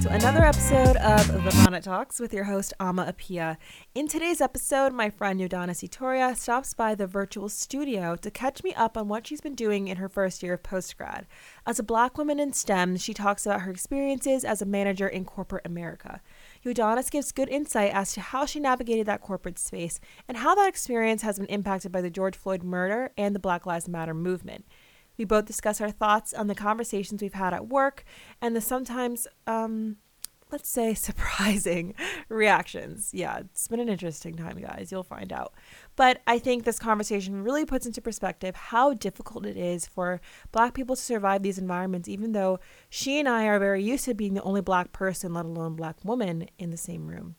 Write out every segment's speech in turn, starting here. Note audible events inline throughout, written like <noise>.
to another episode of The Bonnet Talks with your host, Ama Apia. In today's episode, my friend Yodonnic Etoria stops by the virtual studio to catch me up on what she's been doing in her first year of postgrad. As a black woman in STEM, she talks about her experiences as a manager in corporate America. Yodonnic gives good insight as to how she navigated that corporate space and how that experience has been impacted by the George Floyd murder and the Black Lives Matter movement. We both discuss our thoughts on the conversations we've had at work and the sometimes, um, let's say, <laughs> surprising reactions. Yeah, it's been an interesting time, guys. You'll find out. But I think this conversation really puts into perspective how difficult it is for Black people to survive these environments, even though she and I are very used to being the only Black person, let alone Black woman, in the same room.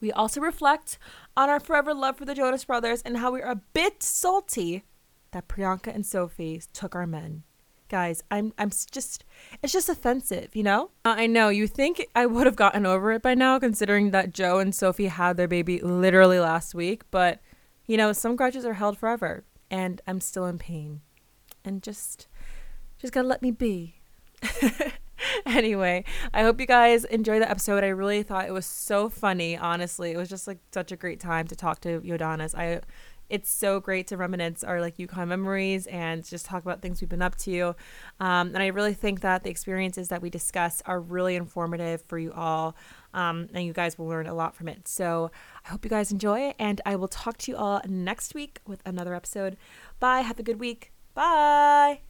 We also reflect on our forever love for the Jonas Brothers and how we are a bit salty that Priyanka and Sophie took our men. Guys, I'm I'm just it's just offensive, you know? I know you think I would have gotten over it by now considering that Joe and Sophie had their baby literally last week, but you know, some grudges are held forever and I'm still in pain. And just just got to let me be. <laughs> anyway, I hope you guys enjoy the episode. I really thought it was so funny, honestly. It was just like such a great time to talk to Yodonnic. I it's so great to reminisce our like UConn memories and just talk about things we've been up to. Um, and I really think that the experiences that we discuss are really informative for you all. Um, and you guys will learn a lot from it. So I hope you guys enjoy, and I will talk to you all next week with another episode. Bye. Have a good week. Bye.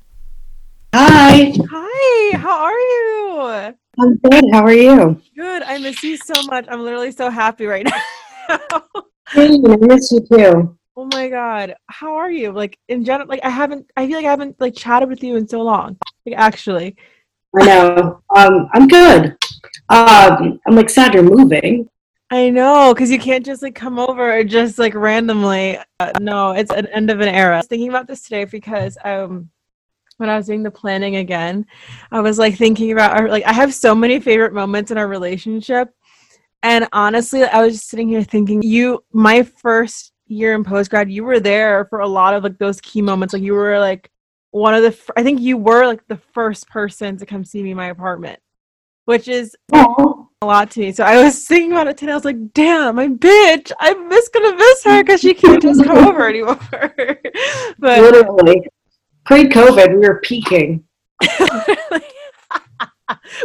Hi. Hi. How are you? I'm good. How are you? Good. I miss you so much. I'm literally so happy right <laughs> now. Hey, I miss you too. Oh my god, how are you? Like in general, like I haven't. I feel like I haven't like chatted with you in so long. Like actually, I know. Um, I'm good. Um, I'm like sad you're moving. I know because you can't just like come over just like randomly. Uh, no, it's an end of an era. I was thinking about this today because um, when I was doing the planning again, I was like thinking about our like I have so many favorite moments in our relationship, and honestly, I was just sitting here thinking, you, my first year in post grad, you were there for a lot of like those key moments. Like you were like one of the, I think you were like the first person to come see me in my apartment, which is Oh, a lot to me. So I was thinking about it today. I was like, damn, my bitch, I'm just gonna miss her because she can't just come over anymore. <laughs> but literally. Pre-COVID, we were peaking. <laughs>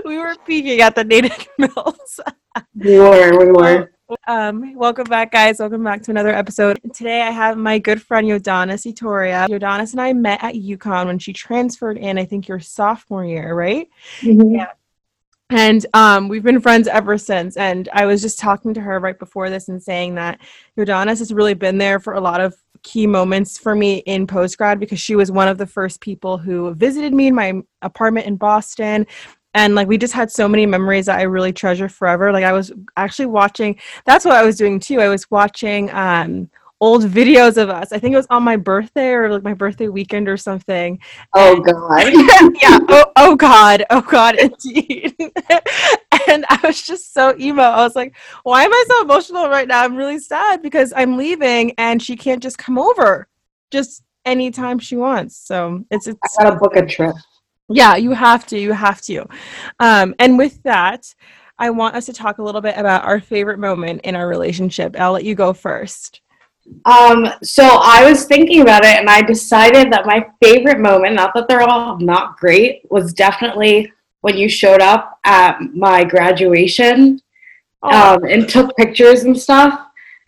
we were peaking at the Native <laughs> Mills. We were. We were. Um, welcome back, guys. Welcome back to another episode. Today, I have my good friend Yodonnic Etoria. Yodonnic and I met at UConn when she transferred in. I think your sophomore year, right? Mhm. Yeah. And um, we've been friends ever since. And I was just talking to her right before this and saying that Yodonnic has really been there for a lot of key moments for me in postgrad because she was one of the first people who visited me in my apartment in Boston. And like we just had so many memories that I really treasure forever. Like I was actually watching that's what I was doing too. I was watching um old videos of us. I think it was on my birthday or like my birthday weekend or something Oh God. <laughs> yeah. Oh, oh God. Oh God. Indeed. <laughs> and I was just so emo. I was like, why am I so emotional right now? I'm really sad because I'm leaving and she can't just come over just anytime she wants. So it's, it's I gotta book a trip. Yeah, you have to. You have to. Um, and with that, I want us to talk a little bit about our favorite moment in our relationship. I'll let you go first. Um, so I was thinking about it, and I decided that my favorite moment, not that they're all not great, was definitely when you showed up at my graduation Oh, um, and took pictures and stuff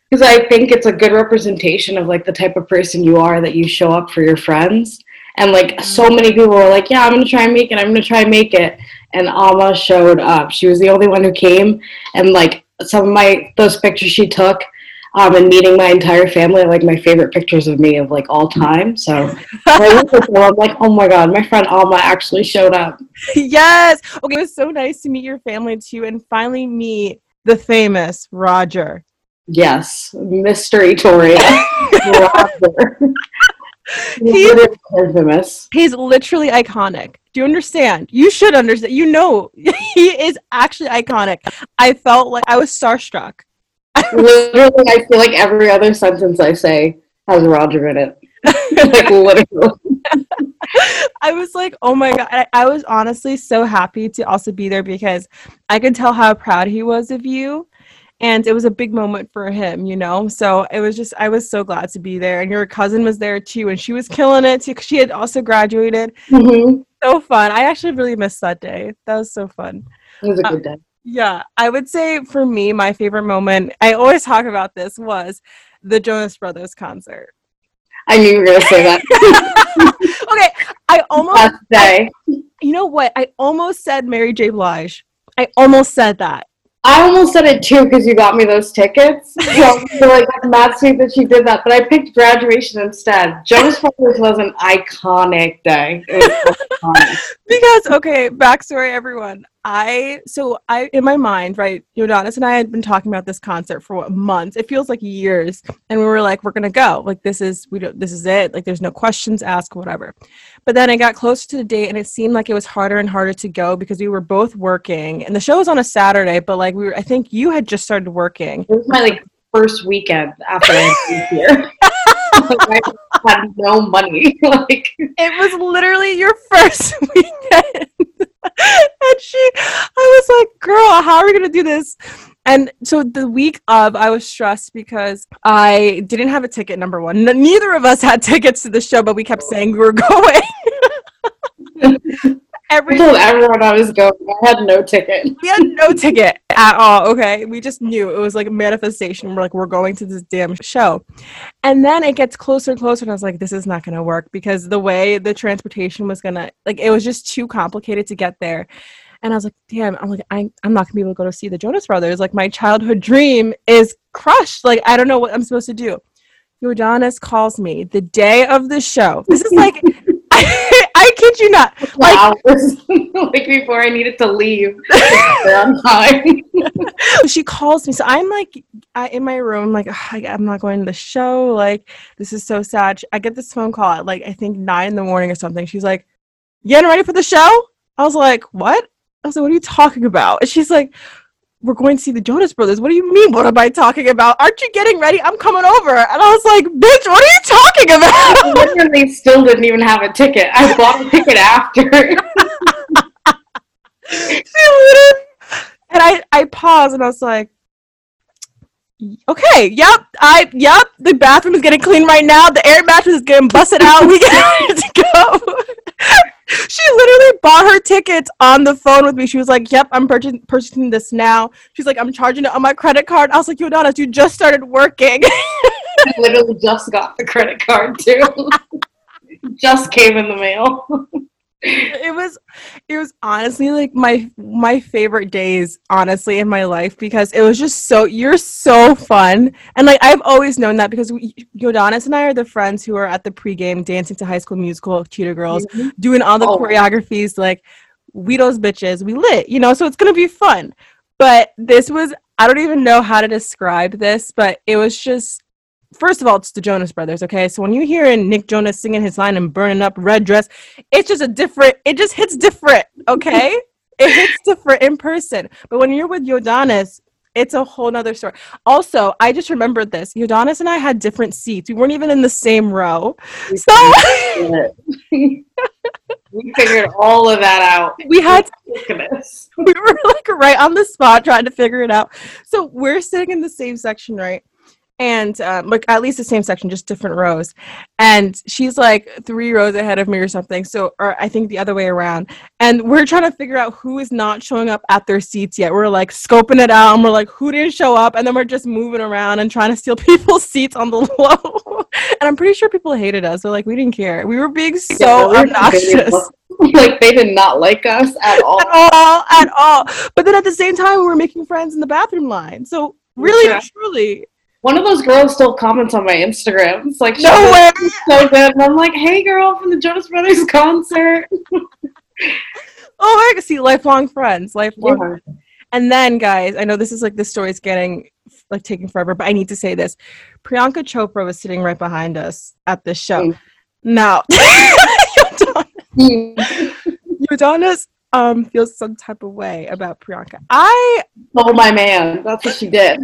because I think it's a good representation of like the type of person you are that you show up for your friends. And like so many people were like, "Yeah, I'm gonna try and make it. I'm gonna try and make it." And Alma showed up. She was the only one who came, and like some of my those pictures she took, um, and meeting my entire family, are, like my favorite pictures of me of like all time. So <laughs> I look at them, I'm like, "Oh my god, my friend Alma actually showed up." yes. Okay, it was so nice to meet your family too and finally meet the famous Roger. Yes, Mister Etoria. <laughs> Roger. <laughs> He- Literally infamous. He's literally iconic. Do you understand? You should understand. You know, <laughs> he is actually iconic. I felt like I was starstruck. Literally, I feel like every other sentence I say has Roger in it. <laughs> like literally. <laughs> I was like, oh my god! I, I was honestly so happy to also be there because I could tell how proud he was of you, and it was a big moment for him, you know. So it was just, I was so glad to be there, and your cousin was there too, and she was killing it too. She had also graduated. Mm-hmm. So fun! I actually really missed that day. That was so fun. It was a good day. Yeah, I would say for me, my favorite moment, I always talk about this, was the Jonas Brothers concert. I knew you were gonna say that. <laughs> <laughs> okay, I almost, Last day. you know what? I almost said Mary J. Blige. I almost said that. I almost said it too because you got me those tickets. <laughs> So like that's mad sweet that she did that, but I picked graduation instead. Jonas Brothers was an iconic day. Was iconic. <laughs> because okay backstory everyone i so i in my mind right Yodonnic and i had been talking about this concert for what months? It feels like years. And we were like we're gonna go. Like this is we don't this is it. Like there's no questions asked whatever. But then it got closer to the date and it seemed like it was harder and harder to go because we were both working. And the show was on a saturday but like we were i think you had just started working. It was my like first weekend after I moved here. <laughs> <laughs> I had no money. <laughs> like. It was literally your first weekend. And <laughs> she, I was like, girl, how are we going to do this? And so the week of, I was stressed because I didn't have a ticket, number one. Neither of us had <laughs> tickets to the show, but we kept saying we were <laughs> going. I told everyone I was going. I had no ticket. we had no ticket at all. Okay. We just knew it was like a manifestation. We're like, we're going to this damn show. And then it gets closer and closer. And I was like, this is not going to work because the way the transportation was going to, like, it was just too complicated to get there. And I was like, damn, I'm like, I, I'm not to be able to go to see the Jonas Brothers. Like, my childhood dream is crushed. Like, I don't know what I'm supposed to do. Yodonnic calls me the day of the show. This is like, <laughs> I, kid you not. Like, hours <laughs> like before I needed to leave. <laughs> She calls me so i'm like I, in my room like I, i'm not going to the show like this is so sad i get this phone call at like i think nine in the morning or something she's like you getting ready for the show i was like what i was like what are you talking about and she's like we're going to see the jonas brothers what do you mean what am i talking about aren't you getting ready i'm coming over and i was like bitch what are you talking about? I literally still didn't even have a ticket. I bought a ticket after. <laughs> and I I paused and I was like, okay, yep, I yep, the bathroom is getting clean right now. The air mattress is getting busted out. We get ready to go. She literally bought her tickets on the phone with me. She was like, "Yep, I'm purchasing purchasing this now." She's like, "I'm charging it on my credit card." I was like, "Yodonnic, you just started working." I literally just got the credit card too. <laughs> just came in the mail. It was it was honestly like my my favorite days honestly in my life because it was just so you're so fun. And like I've always known that because we, Yodonnic and I are the friends who are at the pregame dancing to High School Musical Cheetah Girls mm-hmm. doing all the Oh. choreographies like we those bitches we lit you know so it's gonna be fun. But this was I don't even know how to describe this but it was just first of all, it's the Jonas Brothers, okay? So when you hear Nick Jonas singing his line and burning up red dress, it's just a different, it just hits different, okay? <laughs> it hits different in person. But when you're with Yodonnic, it's a whole nother story. Also, I just remembered this. Yodonnic and I had different seats. We weren't even in the same row. So <laughs> we figured all of that out. we had Look at this. we were like right on the spot trying to figure it out. So we're sitting in the same section, right? And um, like at least the same section, just different rows. And she's like three rows ahead of me or something. So, or I think the other way around. And we're trying to figure out who is not showing up at their seats yet. We're like scoping it out, and we're like, who didn't show up? And then we're just moving around and trying to steal <laughs> people's seats on the <laughs> low. and I'm pretty sure people hated us. They're like, we didn't care. We were being so Yeah, obnoxious <laughs> like they did not like us at all. at all, at all. But then at the same time, we were making friends in the bathroom line. So really, Yeah. truly, One of those girls still comments on my Instagram. It's like, no "Shut way. so good. And I'm like, hey, girl from the Jonas Brothers concert. <laughs> Oh, I can see lifelong friends, lifelong. And then, guys, I know this is like the story is getting like taking forever, but I need to say this: Priyanka Chopra was sitting right behind us at this show. Mm. Now. <laughs> <laughs> Yodonnic um feels some type of way about Priyanka. I Oh, my man. That's what she did.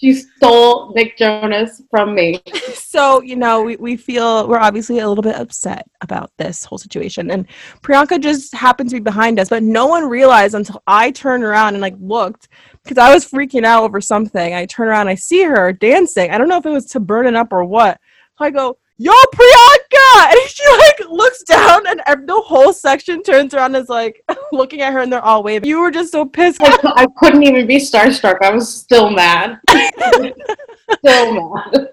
She stole Nick Jonas from me. <laughs> so, you know, we, we feel we're obviously a little bit upset about this whole situation. And Priyanka just happened to be behind us, but no one realized until I turned around and like looked because I was freaking out over something. I turn around, I see her dancing. I don't know if it was to burn it up or what. So I go, Yo, Priyanka! <laughs> And she like looks down and the whole section turns around and is like <laughs> looking at her and they're all waving. You were just so pissed. I, I couldn't even be starstruck. I was still mad. <laughs> still mad.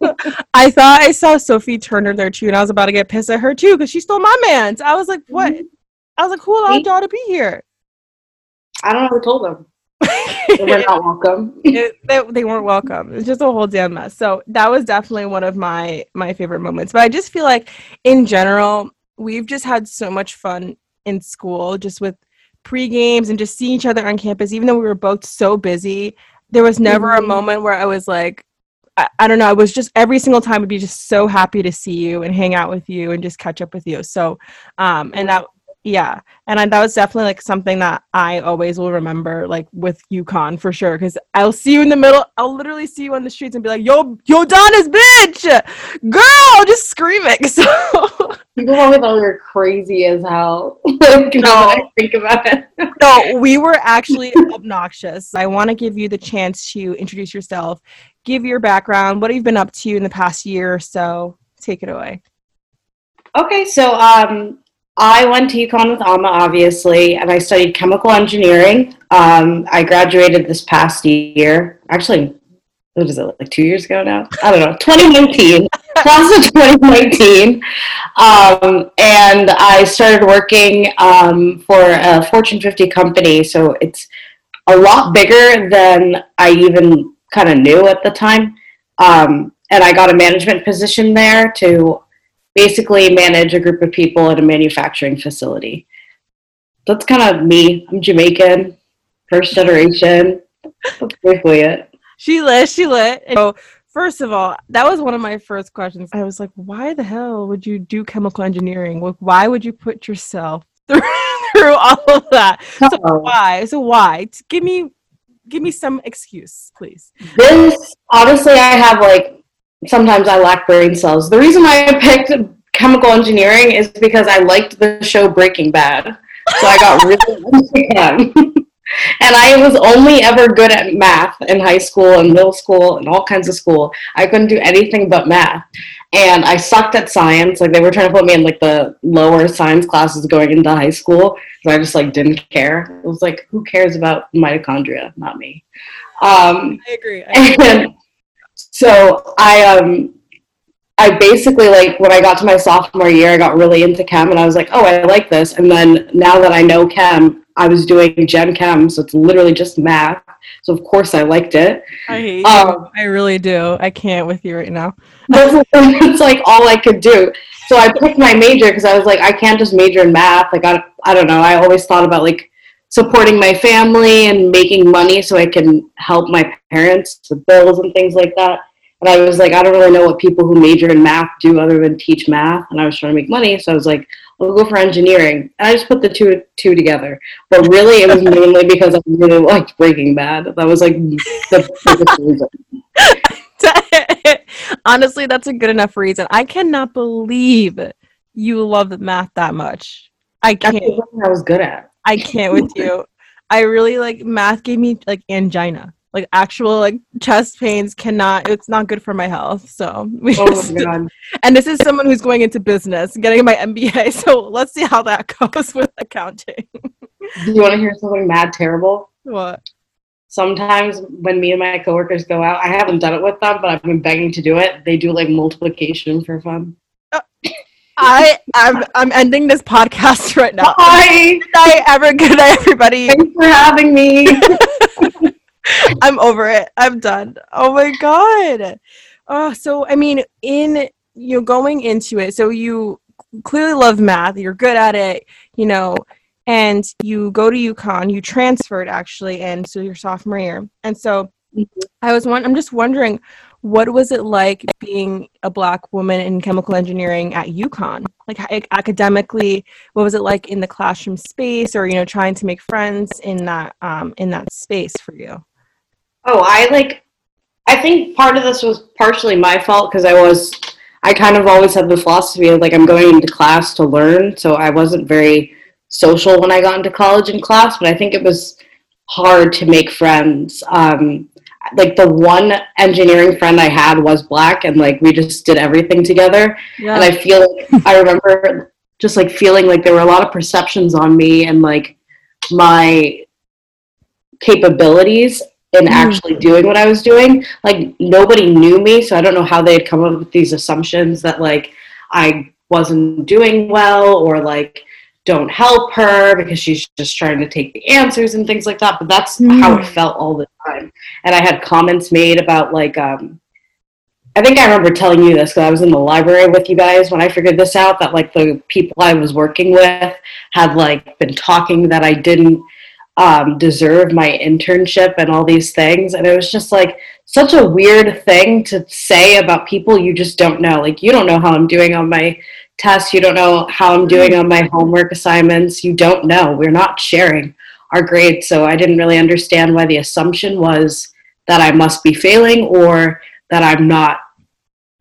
I thought I saw Sophie Turner there too, and I was about to get pissed at her too because she stole my man's. I was like, what? Mm-hmm. I was like, who allowed y'all to be here? I don't know who told them they were not welcome. <laughs> it, they, they weren't welcome. It's just a whole damn mess. So that was definitely one of my my favorite moments. But I just feel like in general, we've just had so much fun in school, just with pre games and just seeing each other on campus. Even though we were both so busy, there was never mm-hmm. a moment where I was like, I, I, don't know. I was just every single time would be just so happy to see you and hang out with you and just catch up with you. So, um, and that yeah and I, that was definitely like something that i always will remember like with UConn for sure because i'll see you in the middle i'll literally see you on the streets and be like yo yo donna's bitch! Girl! Just screaming <laughs> so people always thought we were crazy as hell. <laughs> Like, no I think about it. <laughs> No we were actually obnoxious. I want to give you the chance to introduce yourself give your background what you've you been up to in the past year or so. Take it away. Okay so um I went to UConn with Alma, obviously, and I studied chemical engineering. Um, I graduated this past year. Actually, what is it, like two years ago now? I don't know, 2019, <laughs> class of 2019. Um, and I started working um, for a Fortune 50 company. So it's a lot bigger than I even kind of knew at the time. Um, and I got a management position there to basically manage a group of people at a manufacturing facility. That's kind of me. I'm Jamaican, first generation. That's basically it. She lit. She lit. So, first of all, that was one of my first questions. I was like, why the hell would you do chemical engineering? why would you put yourself <laughs> through, through all of that? So oh. why? So why? Give me give me some excuse, please. This honestly, I have like sometimes I lack brain cells. The reason why I picked chemical engineering is because I liked the show Breaking Bad. So I got really <laughs> into them. and I was only ever good at math in high school and middle school and all kinds of school. I couldn't do anything but math. And I sucked at science. Like they were trying to put me in like the lower science classes going into high school. So I just like didn't care. It was like, who cares about mitochondria? Not me. Um, I agree. I <laughs> agree. And, so I um I basically like when I got to my sophomore year, I got really into chem, and I was like, oh, I like this. And then now that I know chem, I was doing gen chem, so it's literally just math. So of course I liked it. I hate um, you. I really do. I can't with you right now. <laughs> it's like all I could do. So I picked my major because I was like, I can't just major in math. Like I, I don't know. I always thought about like supporting my family and making money so I can help my parents with bills and things like that. And I was like, I don't really know what people who major in math do other than teach math. And I was trying to make money, so I was like, I'll go for engineering. And I just put the two two together. But really, it was <laughs> mainly because I really liked Breaking Bad. That was like the biggest reason. <laughs> Honestly, that's a good enough reason. I cannot believe you love math that much. I can't. I was good at. I can't with you. I really like math gave me like angina. Like actual like chest pains cannot it's not good for my health. So we oh just, and this is someone who's going into business, getting my MBA. <laughs> So let's see how that goes with accounting. Do you want to hear something mad terrible? What? Sometimes when me and my coworkers go out, I haven't done it with them, but I've been begging to do it. They do like multiplication for fun. I I'm I'm ending this podcast <laughs> right now. Bye. Good night, ever. Good night, everybody. Thanks for having me. <laughs> I'm over it. I'm done. Oh my god. Oh, so I mean, in you know, going into it, so you clearly love math. You're good at it. You know, and you go to UConn. You transferred actually, and so your sophomore year. And so mm-hmm. I was one. I'm just wondering what was it like being a black woman in chemical engineering at UConn? Like academically, what was it like in the classroom space, or you know, trying to make friends in that um, in that space for you? Oh, I like. I think part of this was partially my fault because I was, I kind of always had the philosophy of like I'm going into class to learn, so I wasn't very social when I got into college in class. But I think it was hard to make friends. Um, like the one engineering friend I had was black, and like we just did everything together. Yeah. And I feel like I remember just like feeling like there were a lot of perceptions on me and like my capabilities in mm. actually doing what I was doing. Like nobody knew me, so I don't know how they had come up with these assumptions that like I wasn't doing well or like don't help her because she's just trying to take the answers and things like that. But that's mm. how it felt all the time. And I had comments made about like um I think I remember telling you this because I was in the library with you guys when I figured this out that like the people I was working with had like been talking that I didn't um, deserve my internship and all these things. And it was just like such a weird thing to say about people you just don't know. Like, you don't know how I'm doing on my tests, you don't know how I'm doing on my homework assignments. You don't know. We're not sharing our great. So I didn't really understand why the assumption was that I must be failing or that I'm not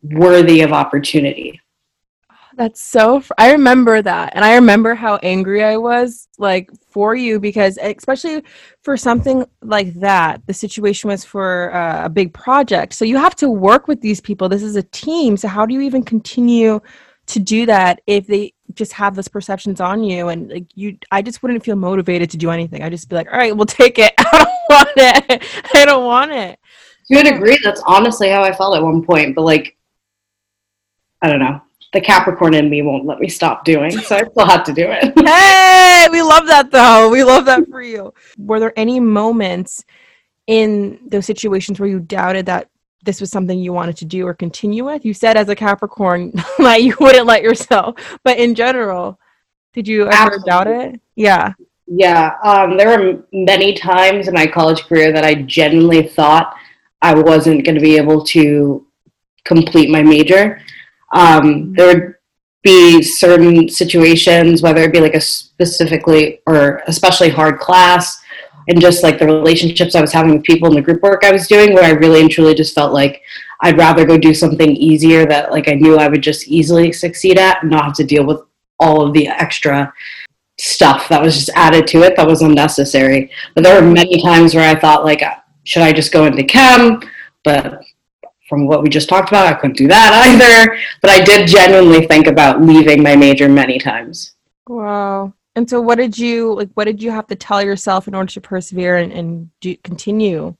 worthy of opportunity. That's so. Fr- I remember that, and I remember how angry I was, like for you, because especially for something like that, the situation was for uh, a big project. So you have to work with these people. This is a team. So how do you even continue to do that if they just have those perceptions on you? And like you, I just wouldn't feel motivated to do anything. i'd just be like, all right, we'll <laughs> take it. I don't want it. I don't want it. To a degree, that's honestly how I felt at one point. But like I don't know. The Capricorn in me won't let me stop doing, so I still have to do it. <laughs> <laughs> hey, we love that though. We love that for you. Were there any moments in those situations where you doubted that this was something you wanted to do or continue with? You said as a Capricorn <laughs> that you wouldn't let yourself, but in general, did you ever Absolutely. doubt it? Yeah. Yeah. Um, there were many times in my college career that I genuinely thought I wasn't going to be able to complete my major. Um, there would be certain situations, whether it be like a specifically or especially hard class, and just like the relationships I was having with people in the group work I was doing, where I really and truly just felt like I'd rather go do something easier that like I knew I would just easily succeed at and not have to deal with all of the extra stuff that was just added to it that was unnecessary. But there were many times where I thought like, should I just go into chem? But from what we just talked about, I couldn't do that either. But I did genuinely think about leaving my major many times. Wow. And so what did you like what did you have to tell yourself in order to persevere and, and do, continue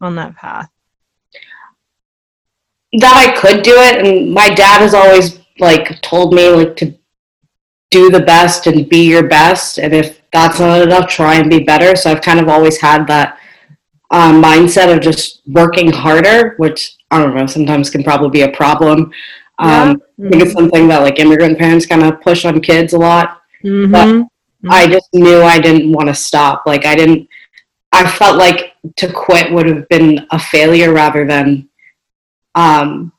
on that path? That I could do it and my dad has always like told me like to do the best and be your best and if that's not enough try and be better so i've kind of always had that um, mindset of just working harder which I don't know, sometimes can probably be a problem. Yeah. Um, I think it's something that like immigrant parents kind of push on kids a lot. Mm-hmm. But mm-hmm. I just knew I didn't want to stop. Like I didn't, I felt like to quit would have been a failure rather than, um,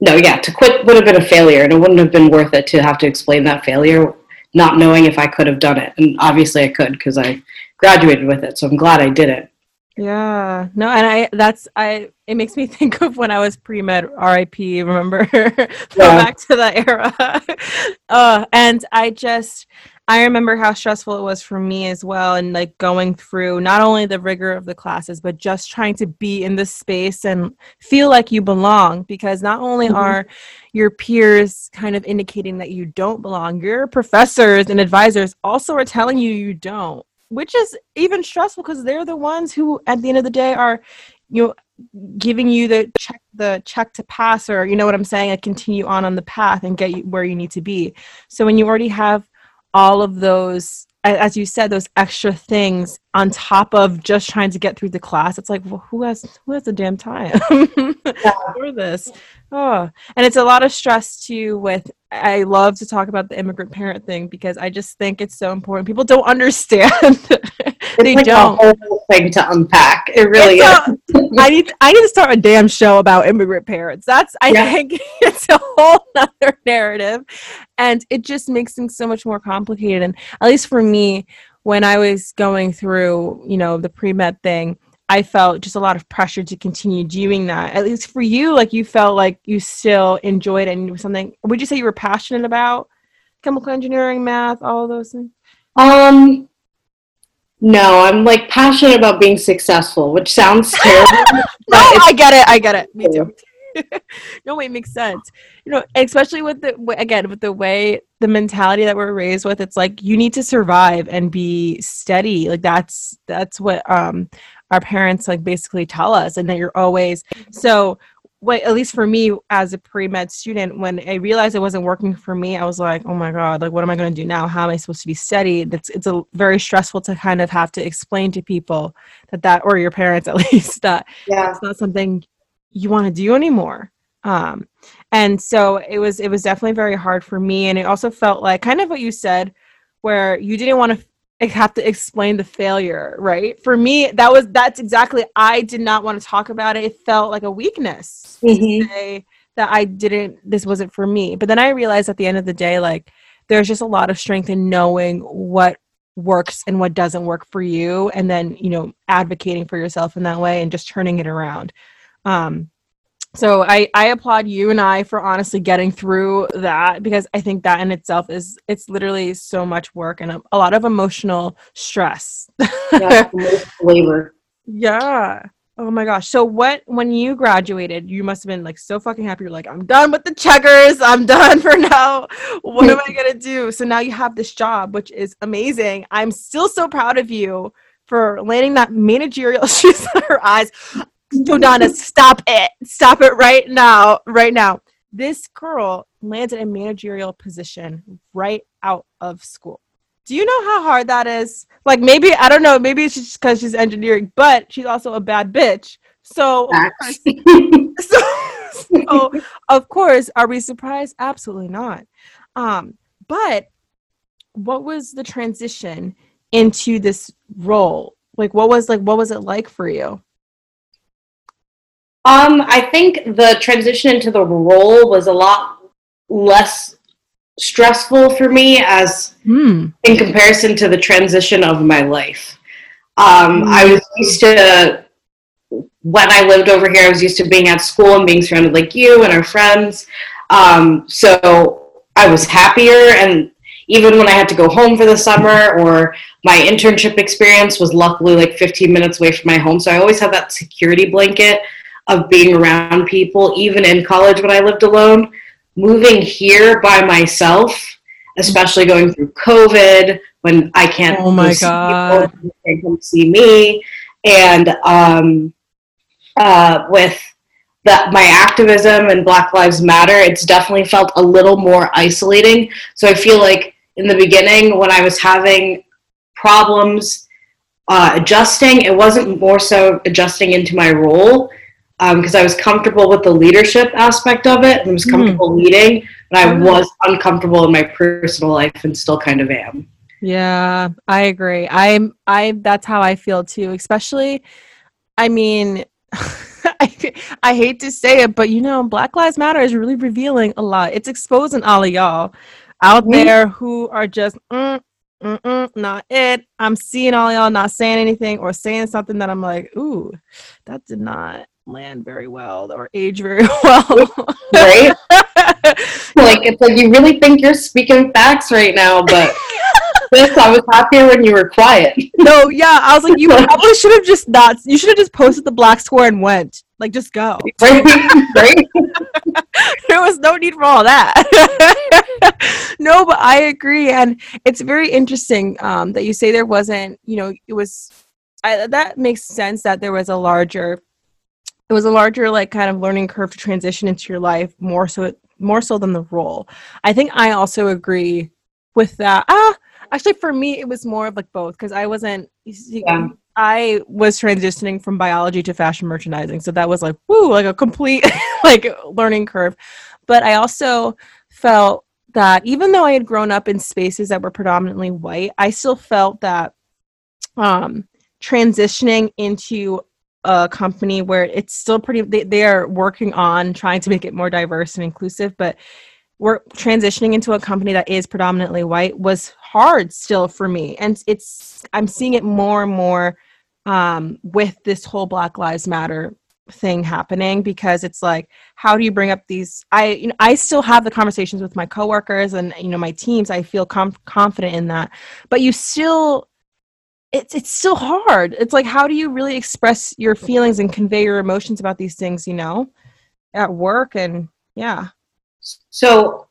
no, yeah, to quit would have been a failure and it wouldn't have been worth it to have to explain that failure, not knowing if I could have done it. And obviously I could because I graduated with it. So I'm glad I did it. Yeah. No, and I that's I it makes me <laughs> think of when I was pre med RIP, remember? <laughs> yeah. back to that era. <laughs> uh and I just I remember how stressful it was for me as well and like going through not only the rigor of the classes but just trying to be in the space and feel like you belong because not only mm-hmm. are your peers kind of indicating that you don't belong your professors and advisors also are telling you you don't which is even stressful because they're the ones who at the end of the day are you know giving you the check the check to pass or you know what i'm saying and continue on on the path and get you where you need to be so when you already have all of those as you said those extra things on top of just trying to get through the class. It's like well who has who has the damn time <laughs> for this? Oh and it's a lot of stress too with i love to talk about the immigrant parent thing because i just think it's so important. People don't <laughs> understand they like don't a whole thing to unpack it really it's is a, <laughs> I need i need to start a damn show about immigrant parents that's i yeah. think <laughs> it's a whole other narrative and it just makes things so much more complicated and at least for me when I was going through, you know, the pre med thing, I felt just a lot of pressure to continue doing that. At least for you, like you felt like you still enjoyed it and it was something. Would you say you were passionate about chemical engineering, math, all those things? Um, no, I'm like passionate about being successful, which sounds <laughs> terrible. no, I get it. I get it. Me too. <laughs> no way it makes sense you know especially with the again with the way the mentality that we're raised with it's like you need to survive and be steady like that's that's what um our parents like basically tell us and that you're always so what at least for me as a pre-med student when i realized it wasn't working for me i was like oh my god like what am i going to do now? How am i supposed to be steady? It's it's a very stressful to kind of have to explain to people that that or your parents <laughs> at least that yeah. it's not something you want to do anymore. Um and so it was it was definitely very hard for me and it also felt like kind of what you said where you didn't want to have to explain the failure right? For me that was that's exactly i did not want to talk about it. It felt like a weakness mm-hmm. to say that i didn't this wasn't for me. But then i realized at the end of the day like there's just a lot of strength in knowing what works and what doesn't work for you and then you know advocating for yourself in that way and just turning it around. Um, so I, I applaud you and I for honestly getting through that because I think that in itself is it's literally so much work and a, a lot of emotional stress. yeah, <laughs> labor. Yeah. Oh my gosh. So what when you graduated, you must have been like so fucking happy. You're like, I'm done with the checkers. I'm done for now. What am I gonna do? So now you have this job, which is amazing. I'm still so proud of you for landing that managerial <laughs> shoes on her eyes. Donna, stop it. Stop it right now. Right now. This girl landed a managerial position right out of school. Do you know how hard that is? Like maybe I don't know, maybe it's just because she's engineering, but she's also a bad bitch. So, <laughs> so, so of course, are we surprised? Absolutely not. Um, but what was the transition into this role? Like what was like what was it like for you? Um, I think the transition into the role was a lot less stressful for me as mm. in comparison to the transition of my life. Um, mm. I was used to when I lived over here, I was used to being at school and being surrounded like you and our friends. Um, so I was happier and even when I had to go home for the summer or my internship experience was luckily like 15 minutes away from my home. So I always had that security blanket of being around people, even in college when I lived alone. Moving here by myself, especially going through COVID when I can't. Oh my god! People, can't come see me, and um, uh, with that my activism and Black Lives Matter, it's definitely felt a little more isolating. So I feel like in the beginning when I was having problems uh, adjusting, it wasn't more so adjusting into my role because um, I was comfortable with the leadership aspect of it and I was hmm. comfortable mm. leading, but I was uncomfortable in my personal life and still kind of am. Yeah, I agree. I'm I that's how I feel too, especially I mean <laughs> I, I hate to say it, but you know, Black Lives Matter is really revealing a lot. It's exposing all of y'all out mm. there who are just mm, Mm-mm, not it. I'm seeing all y'all not saying anything or saying something that I'm like, ooh, that did not land very well or age very <laughs> well. right? <laughs> like it's like you really think you're speaking facts right now, but <laughs> this I was happier when you were quiet. no, yeah, I was like, you probably should have just not. You should have just posted the black square and went. Like, just go. Right? right? there was no need for all that. no, but I agree, and it's very interesting um, that you say there wasn't. You know, it was. I, that makes sense that there was a larger it was a larger like kind of learning curve to transition into your life more so more so than the role. I think i also agree with that. Ah actually for me it was more of like both because i wasn't yeah. i was transitioning from biology to fashion merchandising so that was like woo like a complete <laughs> like learning curve. But i also felt that even though i had grown up in spaces that were predominantly white i still felt that um transitioning into a company where it's still pretty they, they are working on trying to make it more diverse and inclusive but we're transitioning into a company that is predominantly white was hard still for me. And it's i'm seeing it more and more um, with this whole Black Lives Matter thing happening because it's like how do you bring up these i you know i still have the conversations with my coworkers and you know my teams. I feel com- confident in that. But you still it's it's still hard. It's like how do you really express your feelings and convey your emotions about these things you know at work and yeah. So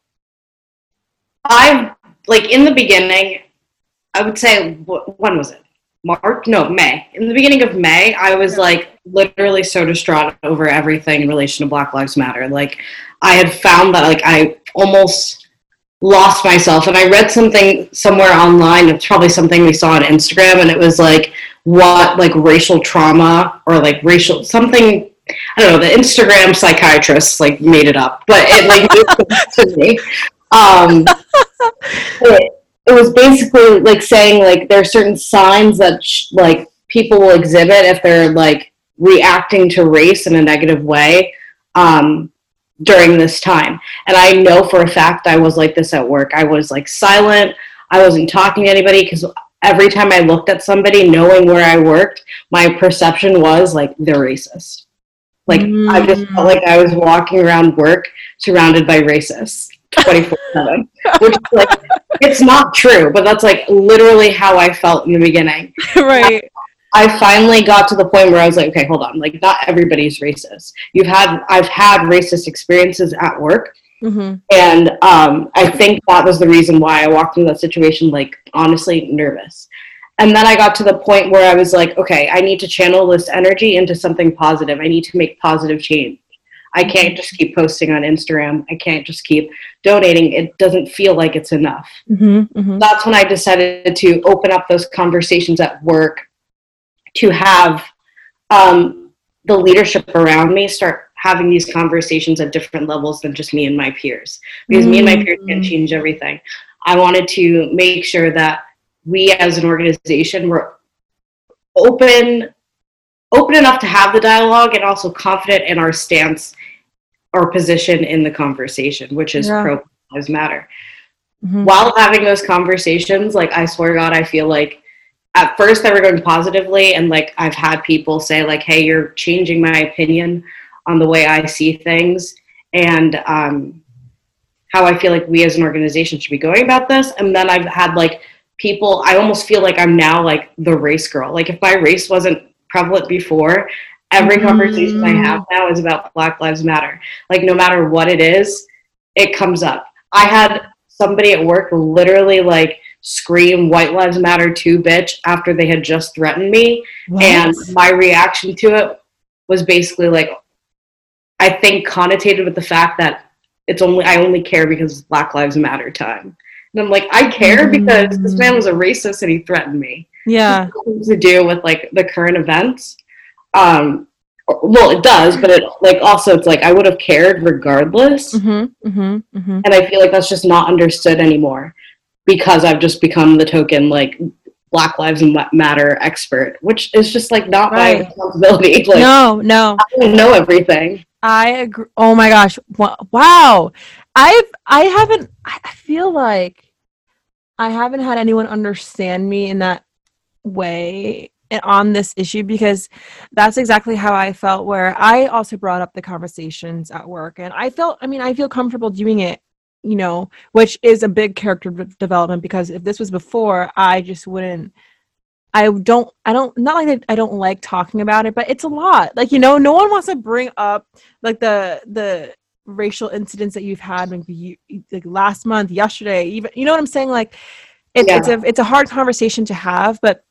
i like in the beginning i would say when was it? March, no, May. In the beginning of May, I was like literally so distraught over everything in relation to Black Lives Matter. Like, I had found that like I almost lost myself, and I read something somewhere online. It's probably something we saw on Instagram, and it was like what like racial trauma or like racial something. I don't know. The Instagram psychiatrist like made it up, but it like to me. Um, it, it was basically like saying like there are certain signs that sh- like people will exhibit if they're like reacting to race in a negative way um, during this time. And I know for a fact I was like this at work. I was like silent. I wasn't talking to anybody because every time I looked at somebody, knowing where I worked, my perception was like they're racist. Like mm. I just felt like I was walking around work surrounded by racists. 24 7 <laughs> which like it's not true but that's like literally how i felt in the beginning right I, finally got to the point where i was like okay hold on like not everybody's racist you've had i've had racist experiences at work mm-hmm. and um, i think that was the reason why i walked into that situation like honestly nervous and then i got to the point where i was like okay i need to channel this energy into something positive i need to make positive change I can't just keep posting on Instagram. I can't just keep donating. It doesn't feel like it's enough. Mm-hmm, mm-hmm. That's when I decided to open up those conversations at work to have um, the leadership around me start having these conversations at different levels than just me and my peers. Because mm-hmm. me and my peers can't mm-hmm. change everything. I wanted to make sure that we as an organization were open open enough to have the dialogue and also confident in our stance our position in the conversation, which is yeah. pro lives matter. Mm-hmm. While having those conversations, like I swear God, I feel like at first they were going positively, and like I've had people say like, "Hey, you're changing my opinion on the way I see things," and um, how I feel like we as an organization should be going about this. And then I've had like people, I almost feel like I'm now like the race girl. Like if my race wasn't prevalent before, Every mm-hmm. conversation I have now is about Black Lives Matter. Like, no matter what it is, it comes up. I had somebody at work literally like scream white lives matter too bitch after they had just threatened me. What? and my reaction to it was basically like i think connotated with the fact that it's only i only care because black lives matter time. And i'm like i care mm. because this man was a racist and he threatened me. Yeah. To do with like the current events. Um, well, it does, but it like also it's like I would have cared regardless, mm-hmm, mm-hmm, mm-hmm. and I feel like that's just not understood anymore because I've just become the token like Black Lives Matter expert, which is just like not right. my responsibility. <laughs> Like, no, no, I don't know everything. I agree. Oh my gosh! Wow, I've I haven't. I feel like I haven't had anyone understand me in that way eh, on this issue because that's exactly how I felt where I also brought up the conversations at work and I felt I mean I feel comfortable doing it you know which is a big character development because if this was before I just wouldn't I don't I don't not like I don't like talking about it but it's a lot like you know no one wants to bring up like the the racial incidents that you've had maybe you, like last month yesterday even you know what I'm saying like it, yeah. it's a it's a hard conversation to have but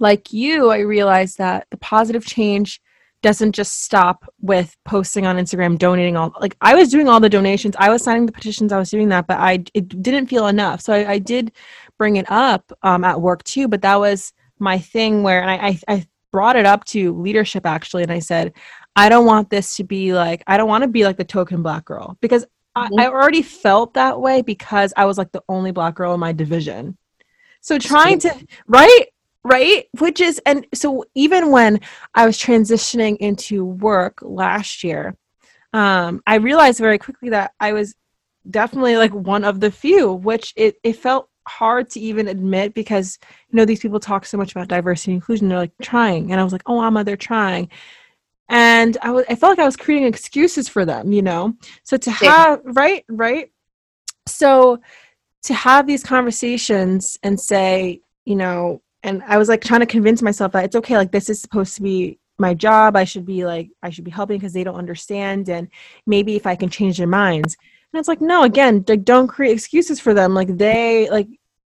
like you, I realized that the positive change doesn't just stop with posting on Instagram, donating all like I was doing all the donations, I was signing the petitions, I was doing that, but I it didn't feel enough. So I, I did bring it up um, at work too, but that was my thing where and I, I I brought it up to leadership actually, and I said, I don't want this to be like I don't want to be like the token black girl because mm-hmm. I, I already felt that way because I was like the only black girl in my division. So trying to right right which is and so even when i was transitioning into work last year um i realized very quickly that i was definitely like one of the few which it, it felt hard to even admit because you know these people talk so much about diversity and inclusion. They're like trying, and I was like, oh, Amma, they're trying. And I was, I felt like I was creating excuses for them, you know. So to have, right, right. So to have these conversations and say, you know, and I was like trying to convince myself that it's okay, like this is supposed to be my job. I should be like, I should be helping because they don't understand. And maybe if I can change their minds. And it's like, no, again, like don't create excuses for them. Like they like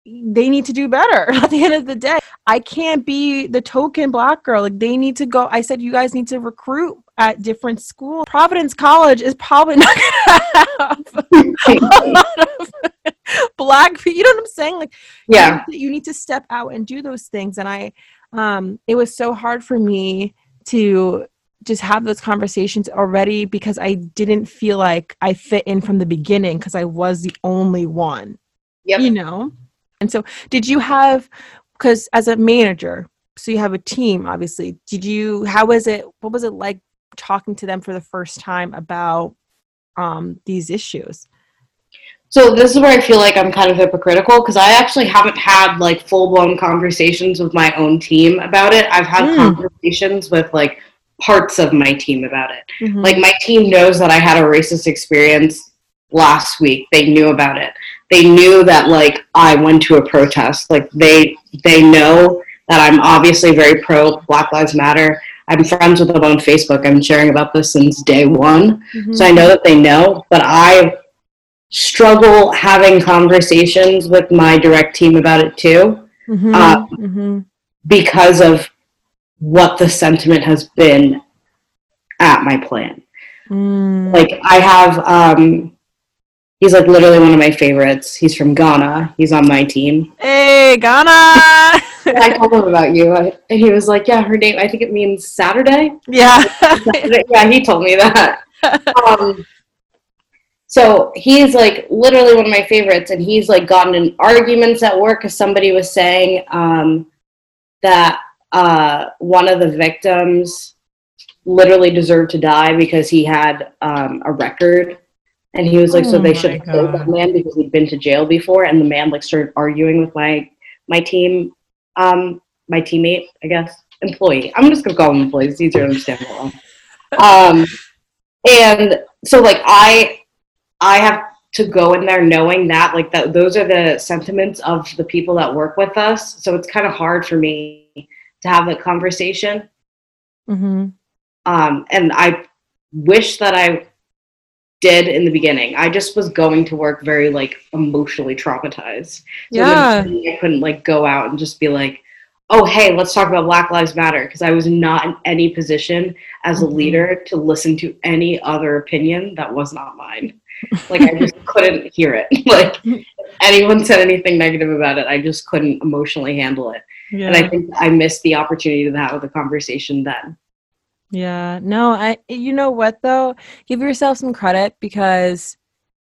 they need to do better <laughs> at the end of the day. I can't be the token black girl. Like they need to go. I said you guys need to recruit at different schools. Providence College is probably <laughs> not gonna have <laughs> a lot of black people. You know what I'm saying? Like yeah, you need to step out and do those things. And I um it was so hard for me to just have those conversations already because I didn't feel like I fit in from the beginning because I was the only one. Yep. You know? And so, did you have, because as a manager, so you have a team, obviously, did you, how was it, what was it like talking to them for the first time about um, these issues? So this is where I feel like I'm kind of hypocritical because I actually haven't had like full blown conversations with my own team about it. I've had mm. conversations with like parts of my team about it. Mm-hmm. Like my team knows that I had a racist experience last week. They knew about it. They knew that like I went to a protest. Like they they know that I'm obviously very pro Black Lives Matter. I'm friends with them on Facebook. I'm sharing about this since day one. Mm-hmm. So I know that they know, but I struggle having conversations with my direct team about it too. Mm-hmm. Uh, mm-hmm. Because of what the sentiment has been at my plan. Mm. Like I have um he's like literally one of my favorites. He's from Ghana. He's on my team. Hey, Ghana. <laughs> I told him about you, and he was like, "Yeah, her name. I think it means Saturday." Yeah, Saturday. <laughs> yeah, he told me that. Um, so he's like literally one of my favorites, and he's like gotten in arguments at work because somebody was saying um, that uh, one of the victims literally deserved to die because he had um, a record. And he was like, oh so they should have killed that man because he'd been to jail before. And the man like started arguing with my my team, um, my teammate, I guess, employee. I'm just gonna call him employee. It's easier to understand. um, and so like I I have to go in there knowing that like that those are the sentiments of the people that work with us. So it's kind of hard for me to have a conversation. Mm-hmm. Um, and I wish that I did in the beginning. I just was going to work very like emotionally traumatized. So yeah. I couldn't like go out and just be like, oh, hey, let's talk about Black Lives Matter. Because I was not in any position as a mm-hmm. leader to listen to any other opinion that was not mine. Like I just <laughs> couldn't hear it. <laughs> Like <laughs> anyone said anything negative about it, I just couldn't emotionally handle it. Yeah. And I think I missed the opportunity to have the conversation then. Yeah. No, I you know what though? Give yourself some credit because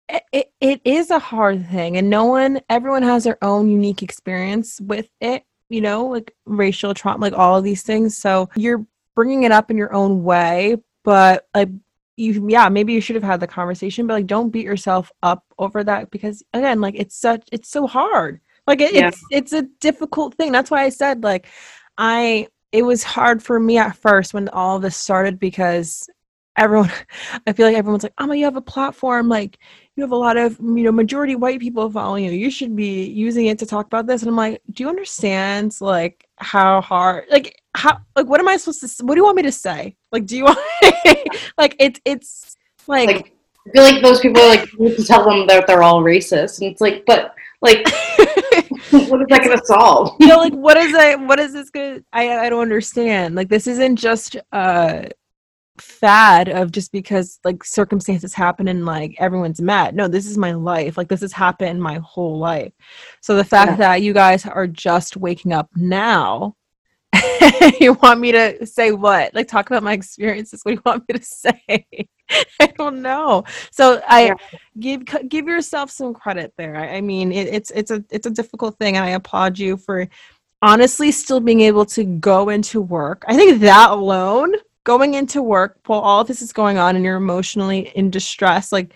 it, it, it is a hard thing and no one everyone has their own unique experience with it, you know, like racial trauma, like all of these things. So you're bringing it up in your own way, but like you yeah maybe you should have had the conversation but like don't beat yourself up over that because again like it's such it's so hard like it, yeah. it's it's a difficult thing. That's why I said like I it was hard for me at first when all this started because everyone <laughs> I feel like everyone's like, "Oh, you have a platform like you have a lot of, you know, majority white people following you. You should be using it to talk about this." And I'm like, "Do you understand like how hard like how like what am I supposed to what do you want me to say? Like do you <laughs> want like it's it's like, like I feel like those people are like you need to tell them that they're all racist and it's like but like <laughs> <laughs> what is that going to solve? You know, like what is it? What is this going? to I I don't understand. Like this isn't just a fad of just because like circumstances happen and like everyone's mad. No, this is my life. Like this has happened my whole life. So the fact yeah. that you guys are just waking up now <laughs> you want me to say what? Like talk about my experiences. What do you want me to <laughs> say? <laughs> I don't know. So I yeah. give give yourself some credit there. I, I mean, it, it's it's a it's a difficult thing, and I applaud you for honestly still being able to go into work. I think that alone, going into work while all this is going on, and you're emotionally in distress, like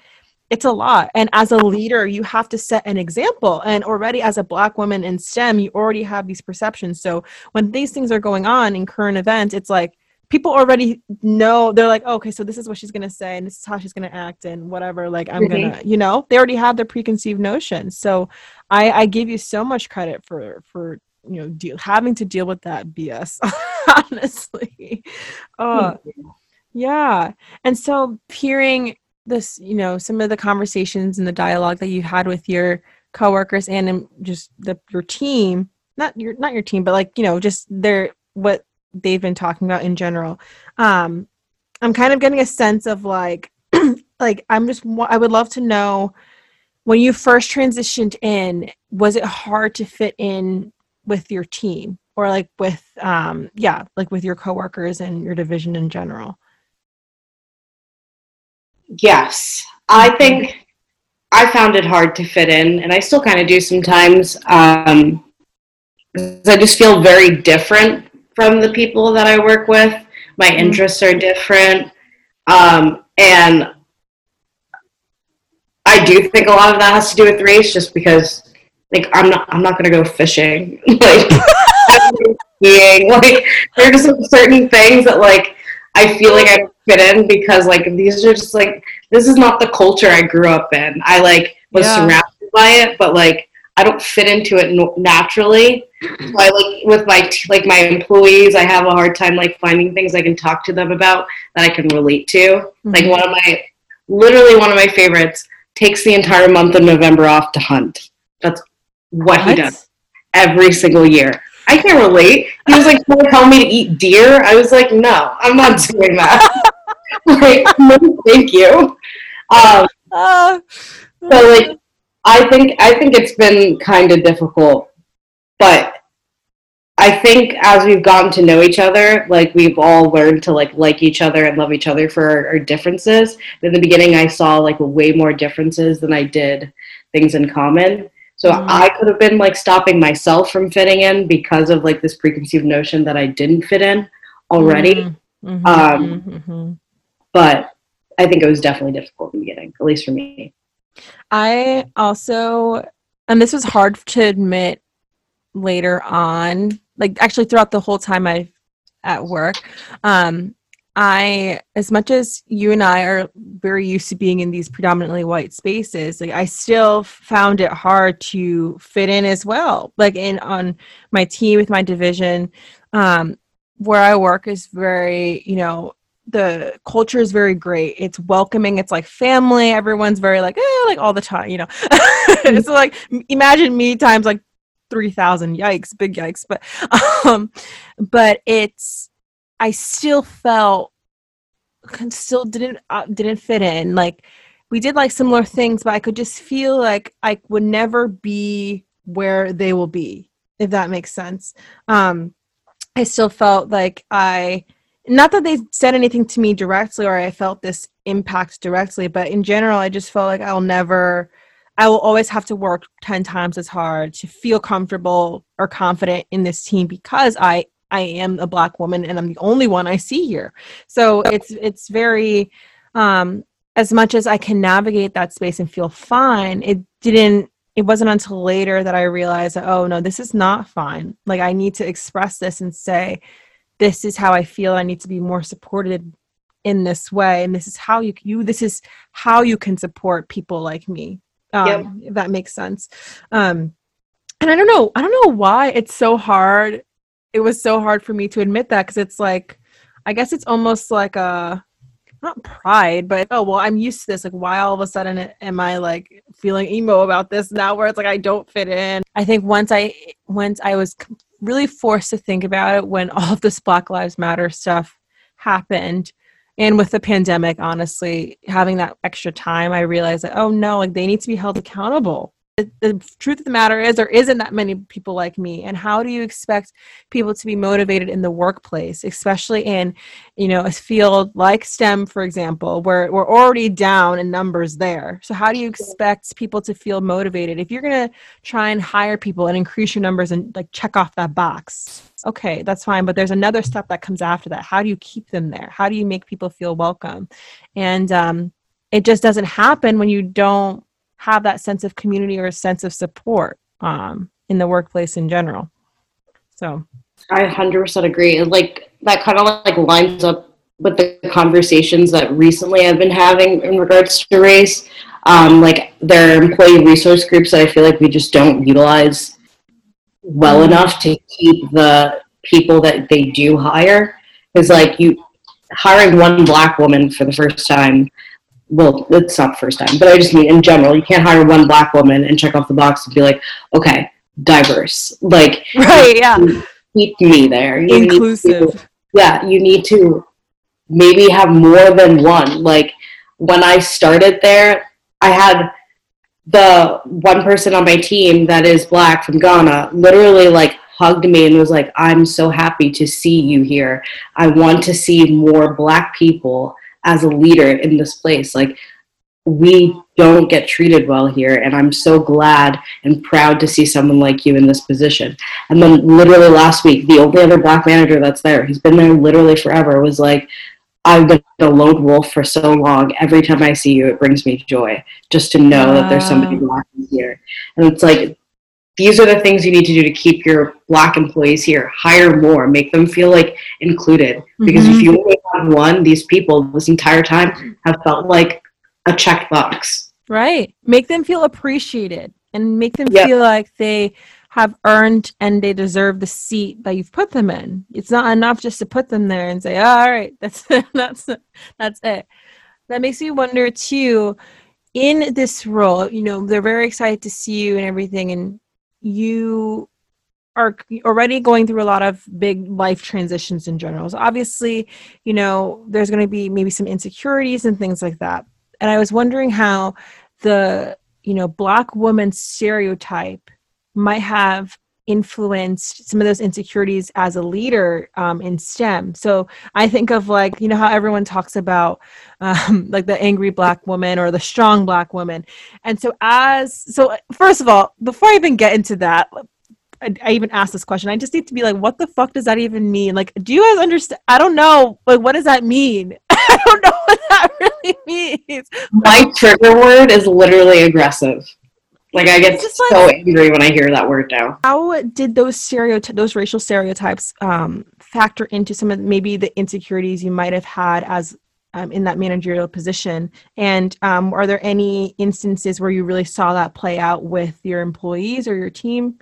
it's a lot and as a leader you have to set an example and already as a black woman in stem you already have these perceptions so when these things are going on in current events it's like people already know they're like oh, okay so this is what she's going to say and this is how she's going to act and whatever like i'm mm-hmm. gonna you know? They already have their preconceived notions. So i i give you so much credit for for you know deal, having to deal with that bs <laughs> honestly. Uh, yeah. And so hearing this you know some of the conversations and the dialogue that you had with your coworkers and just the your team not your not your team but like you know just their what they've been talking about in general um i'm kind of getting a sense of like <clears throat> like i'm just i would love to know when you first transitioned in was it hard to fit in with your team or like with um yeah like with your coworkers and your division in general Yes, I think I found it hard to fit in, and I still kind of do sometimes. Um, I just feel very different from the people that I work with. My interests are different, um, and I do think a lot of that has to do with race, just because like I'm not I'm not gonna go fishing <laughs> like skiing <laughs> like there's certain things that like I feel like I don't fit in because like these are just like this is not the culture I grew up in. I like was yeah. surrounded by it, but like I don't fit into it naturally. So I like with my t- like my employees, I have a hard time like finding things I can talk to them about that I can relate to. Mm-hmm. Like one of my literally one of my favorites takes the entire month of November off to hunt. That's what, what? he does every single year. I can't relate. He was like trying to tell me to eat deer. I was like, no, I'm not doing that. <laughs> like, no, thank you. Um, <laughs> uh, so like, I think I think it's been kind of difficult, but I think as we've gotten to know each other, like we've all learned to like like each other and love each other for our, our differences. In the beginning, I saw like way more differences than I did things in common. So mm-hmm. I could have been like stopping myself from fitting in because of like this preconceived notion that I didn't fit in already. Mm-hmm. mm-hmm. Um, mm-hmm. but I think it was definitely difficult in the beginning, at least for me. I also, and this was hard to admit later on, like actually throughout the whole time I've at work. Um, I, as much as you and I are very used to being in these predominantly white spaces, like I still found it hard to fit in as well. Like in on my team with my division, um, where I work is very, you know, the culture is very great. It's welcoming. It's like family. Everyone's very like, eh, like all the time, you know. <laughs> it's like imagine me times like three thousand. Yikes, big yikes. But, <laughs> um, but it's I still felt still didn't uh, didn't fit in. Like we did like similar things, but I could just feel like I would never be where they will be, if that makes sense. Um, I still felt like I not that they said anything to me directly or I felt this impact directly, but in general, I just felt like I'll never, I will always have to work 10 times as hard to feel comfortable or confident in this team because I I am a black woman and I'm the only one I see here. So it's it's very um as much as I can navigate that space and feel fine, it didn't it wasn't until later that I realized that, oh no, this is not fine. Like I need to express this and say, this is how I feel. I need to be more supported in this way. And this is how you you this is how you can support people like me. Um, yep. if that makes sense. Um and I don't know, I don't know why it's so hard it was so hard for me to admit that because it's like i guess it's almost like a not pride but oh well i'm used to this like why all of a sudden am i like feeling emo about this now where it's like i don't fit in i think once i once i was really forced to think about it when <laughs> all of this black lives matter stuff happened. And with the pandemic honestly having that extra time i realized that oh no like they need to be held accountable the, truth of the matter is there isn't that many people like me. And how do you expect people to be motivated in the workplace especially in you know a field like stem for example where we're already down in numbers there? So how do you expect people to feel motivated? If you're going to try and hire people and increase your numbers and like check off that box okay that's fine. But there's another step that comes after that. How do you keep them there? How do you make people feel welcome? And um it just doesn't happen when you don't have that sense of community or a sense of support um, in the workplace in general. So I 100% agree. Like that kind of like lines up with the conversations that recently I've been having in regards to race. Um, like there are employee resource groups that I feel like we just don't utilize well enough to keep the people that they do hire. Because like you hiring one black woman for the first time, well, it's not the first time, but I just mean in general, you can't hire one black woman and check off the box and be like, okay, diverse. Like <laughs> right, yeah. Keep me there. You Inclusive. To, yeah, you need to maybe have more than one. Like when I started there, I had the one person on my team that is black from Ghana literally like hugged me and was like, I'm so happy to see you here. I want to see more black people as a leader in this place. Like, we don't get treated well here, and I'm so glad and proud to see someone like you in this position. And then, literally last week, the only other black manager that's there, he's been there literally forever, was like, I've been a lone wolf for so long. Every time I see you, it brings me joy just to know that there's somebody black here. And it's like, these are the things you need to do to keep your black employees here. Hire more, make them feel like included. Because mm-hmm. if you only have one, these people this entire time have felt like a check box. Right. Make them feel appreciated and make them yep. feel like they have earned and they deserve the seat that you've put them in. It's not enough just to put them there and say, oh, "All right, <laughs> that's that's that's it." That makes me wonder too. In this role, you know, they're very excited to see you and everything, and you are already going through a lot of big life transitions in general. So obviously, you know, there's going to be maybe some insecurities and things like that. And I was wondering how the, you know, black woman stereotype might have influenced some of those insecurities as a leader um, in STEM. So I think of like, you know, how everyone talks about um, <laughs> like the angry black woman or the strong black woman. And so, as so, first of all, before I even get into that, I, I, even asked this question. I just need to be like, what the fuck does that even mean? Like, do you guys understand? I don't know. Like, what does that mean? <laughs> I don't know what that <laughs> really means. My trigger word is literally aggressive. Like I get so like, angry when I hear that word now. How did those stereotypes, those racial stereotypes, um, factor into some of maybe the insecurities you might have had as um, in that managerial position? And um, are there any instances where you really saw that play out with your employees or your team?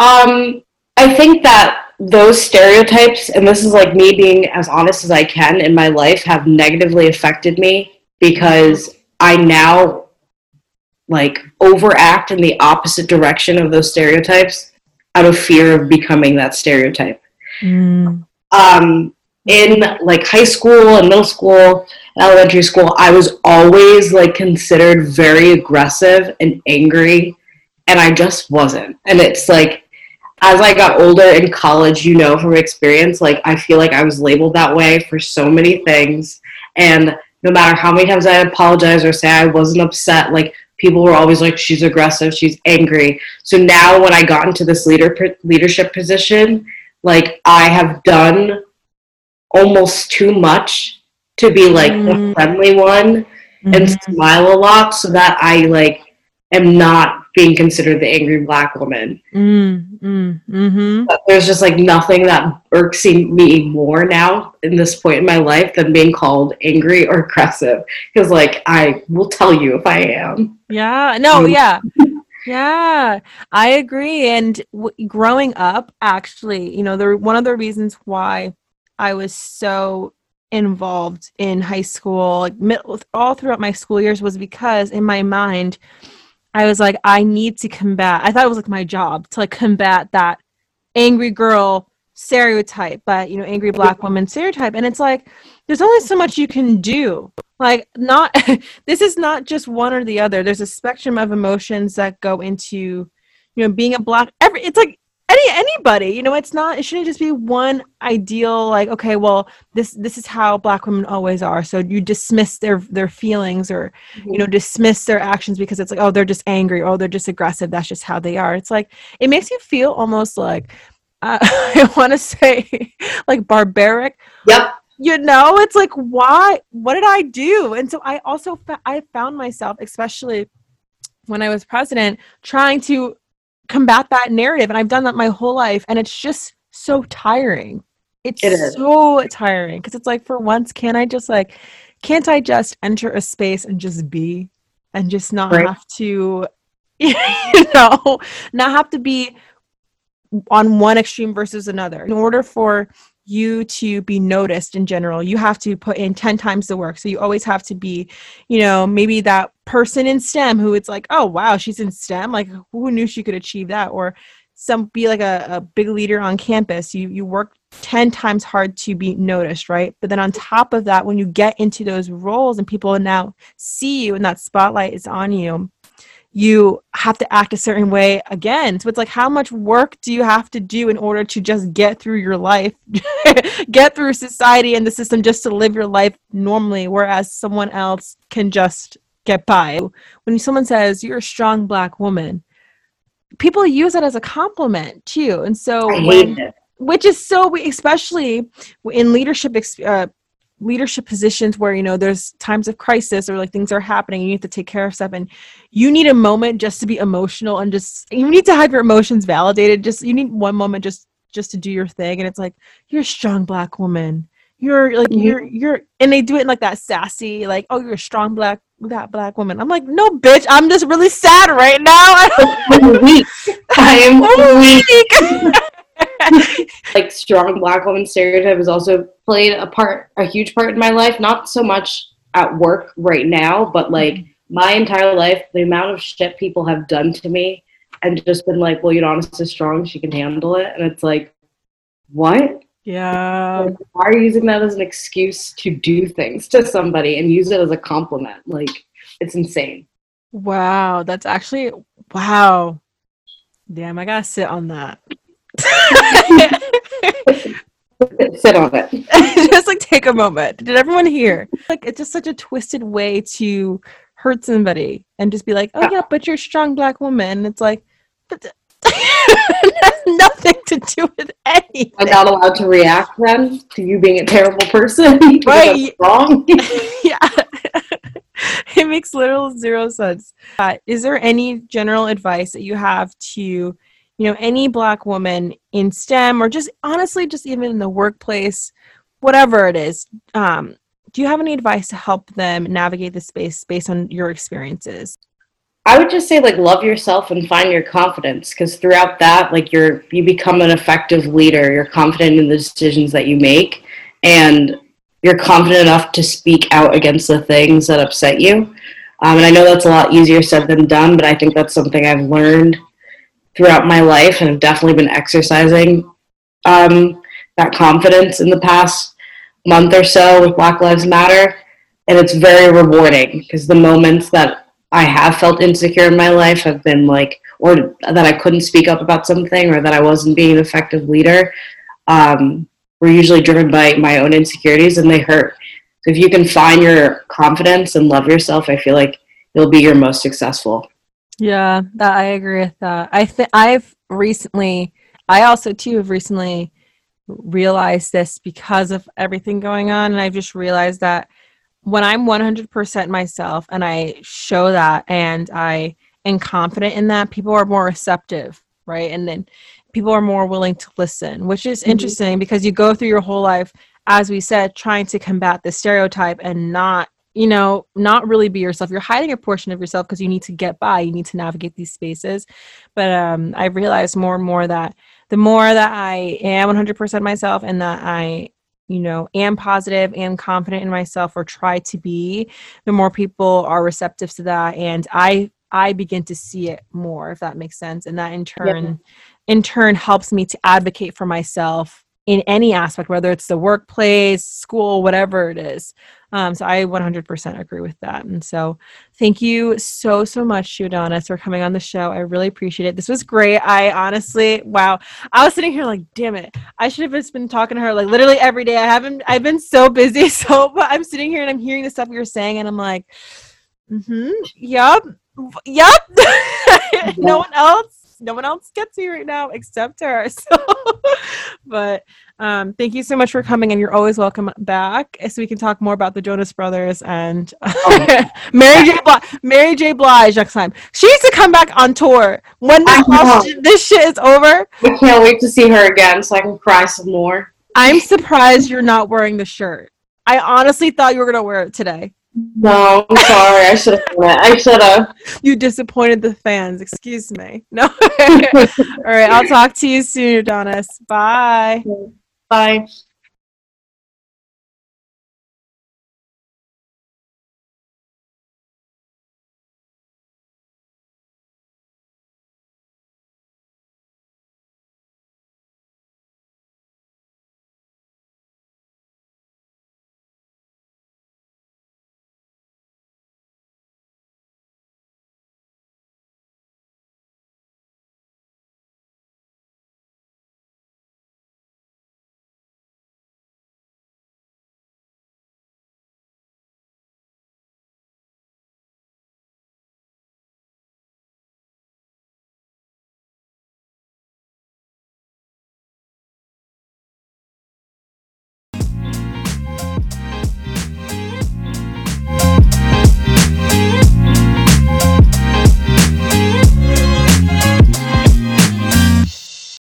Um, I think that those stereotypes, and this is like me being as honest as I can in my life, have negatively affected me because I now like overact in the opposite direction of those stereotypes out of fear of becoming that stereotype. Mm. Um, in like high school and middle school and elementary school, I was always like considered very aggressive and angry, and I just wasn't. And it's like as I got older in college, you know from experience, like I feel like I was labeled that way for so many things. And no matter how many times I apologize or say I wasn't upset, like people were always like she's aggressive she's angry so now when i got into this leader leadership position like i have done almost too much to be like mm. the friendly one mm-hmm. and smile a lot so that i like am not being considered the angry black woman. Mm, mm, mm-hmm. There's just like nothing that irks me more now in this point in my life than being called angry or aggressive. Because like I will tell you if I am. Yeah. No. Um, yeah. <laughs> yeah, I agree. And w- growing up, actually, you know, the one of the reasons why I was so involved in high school, like all throughout my school years, was because in my mind I was like, I need to combat. I thought it was like my job to like combat that angry girl stereotype, but you know, angry black woman stereotype. And it's like, there's only so much you can do. Like, not <laughs> this is not just one or the other. There's a spectrum of emotions that go into, you know, being a black. Every it's like any anybody you know it's not it shouldn't just be one ideal like okay well this this is how black women always are. So you dismiss their their feelings or you know mm-hmm. dismiss their actions because it's like oh they're just angry or oh, they're just aggressive that's just how they are. It's like it makes you feel almost like uh, <laughs> i want to say like barbaric. Yep. You know it's like why what did i do? And so i also fa- i found myself especially when i was president trying to combat that narrative and i've done that my whole life and it's just so tiring. It's It so tiring because it's like for once can i just like can't i just enter a space and just be and just not Right. have to <laughs> you know not have to be on one extreme versus another. In order for you to be noticed in general. You have to put in 10 times the work. So you always have to be you know maybe that person in stem who it's like oh wow she's in stem? Like who knew she could achieve that? Or some be like a, a big leader on campus. You you work 10 times hard to be noticed right? But then on top of that when you get into those roles and people now see you and that spotlight is on you you have to act a certain way again. So it's like, how much work do you have to do in order to just get through your life, <laughs> get through society and the system just to live your life normally, whereas someone else can just get by? When someone says, you're a strong black woman, people use that as a compliment too. And so, when, which is so especially in leadership uh, leadership positions where you know there's times of crisis or like things are happening and you have to take care of stuff and you need a moment just to be emotional and just you need to have your emotions validated just you need one moment just just to do your thing and it's like you're a strong black woman you're like Mhm. you're you're and they do it in like that sassy like oh you're a strong black that black woman i'm like no bitch i'm just really sad right now <laughs> I'm weak. I'm weak. <laughs> <laughs> Like strong black woman stereotype has also played a part, a huge part in my life. Not so much at work right now, but like mm-hmm. my entire life, the amount of shit people have done to me, and just been like, "Well, Yodonnic is strong; she can handle it," and it's like, what? yeah Like, why are you using that as an excuse to do things to somebody and use it as a compliment? Like, it's insane. Wow, that's actually wow. Damn, I gotta sit on that. Sit on it. <laughs> just like take a moment. Did everyone hear? Like it's just such a twisted way to hurt somebody and just be like, oh yeah, but you're a strong black woman. It's like, but it has <laughs> nothing to do with anything. I'm not allowed to react then to you being a terrible person. <laughs> Right. Wrong. yeah. it makes literal zero sense. Uh, is there any general advice that you have to, you know, any black woman in STEM or just honestly, just even in the workplace, whatever it is? Um, do you have any advice to help them navigate the space based on your experiences? I would just say like love yourself and find your confidence because throughout that like you're you become an effective leader. You're confident in the decisions that you make and you're confident enough to speak out against the things that upset you. Um, and I know that's a lot easier said than done, but I think that's something I've learned throughout my life and have definitely been exercising um, that confidence in the past month or so with Black Lives Matter. And it's very rewarding because the moments that I have felt insecure in my life have been like, or that I couldn't speak up about something or that I wasn't being an effective leader, um, were usually driven by my own insecurities and they hurt. So if you can find your confidence and love yourself, I feel like you'll be your most successful. Yeah, that I agree with that. I think I've recently, I also too have recently realized this because of everything going on, and I've just realized that when I'm 100% myself and I show that and I am confident in that, people are more receptive, right? And then people are more willing to listen, which is Mhm. interesting because you go through your whole life, as we said, trying to combat the stereotype and not you know, not really be yourself. You're hiding a portion of yourself because you need to get by. You need to navigate these spaces. But um, I've realized more and more that the more that I am 100% myself and that I, you know, am positive and confident in myself or try to be, the more people are receptive to that. And I, I begin to see it more, if that makes sense. And that in turn, in turn helps me to advocate for myself in any aspect, whether it's the workplace, school, whatever it is. Um, so I 100% agree with that. And so thank you so, so much, Yodonnic, for coming on the show. I really appreciate it. This was great. I honestly, wow. I was sitting here like, damn it. I should have just been talking to her like literally every day. I haven't, I've been so busy. <laughs> So but I'm sitting here and I'm hearing the stuff you're saying and I'm like, mm-hmm, yep, yep. <laughs> no one else no one else gets you right now except her. <laughs> So, but Um, thank you so much for coming, and you're always welcome back, so we can talk more about the Jonas Brothers and Oh. <laughs> Mary J. Blige. Mary J. Blige next time. She needs to come back on tour when this, I all know. sh- this shit is over. We can't wait to see her again so I can cry some more. I'm surprised you're not wearing the shirt. I honestly thought you were gonna wear it today. No, I'm sorry. I should have done it. I should have. You disappointed the fans. Excuse me. No. <laughs> all right. I'll talk to you soon, Yodonnic. Bye. Bye.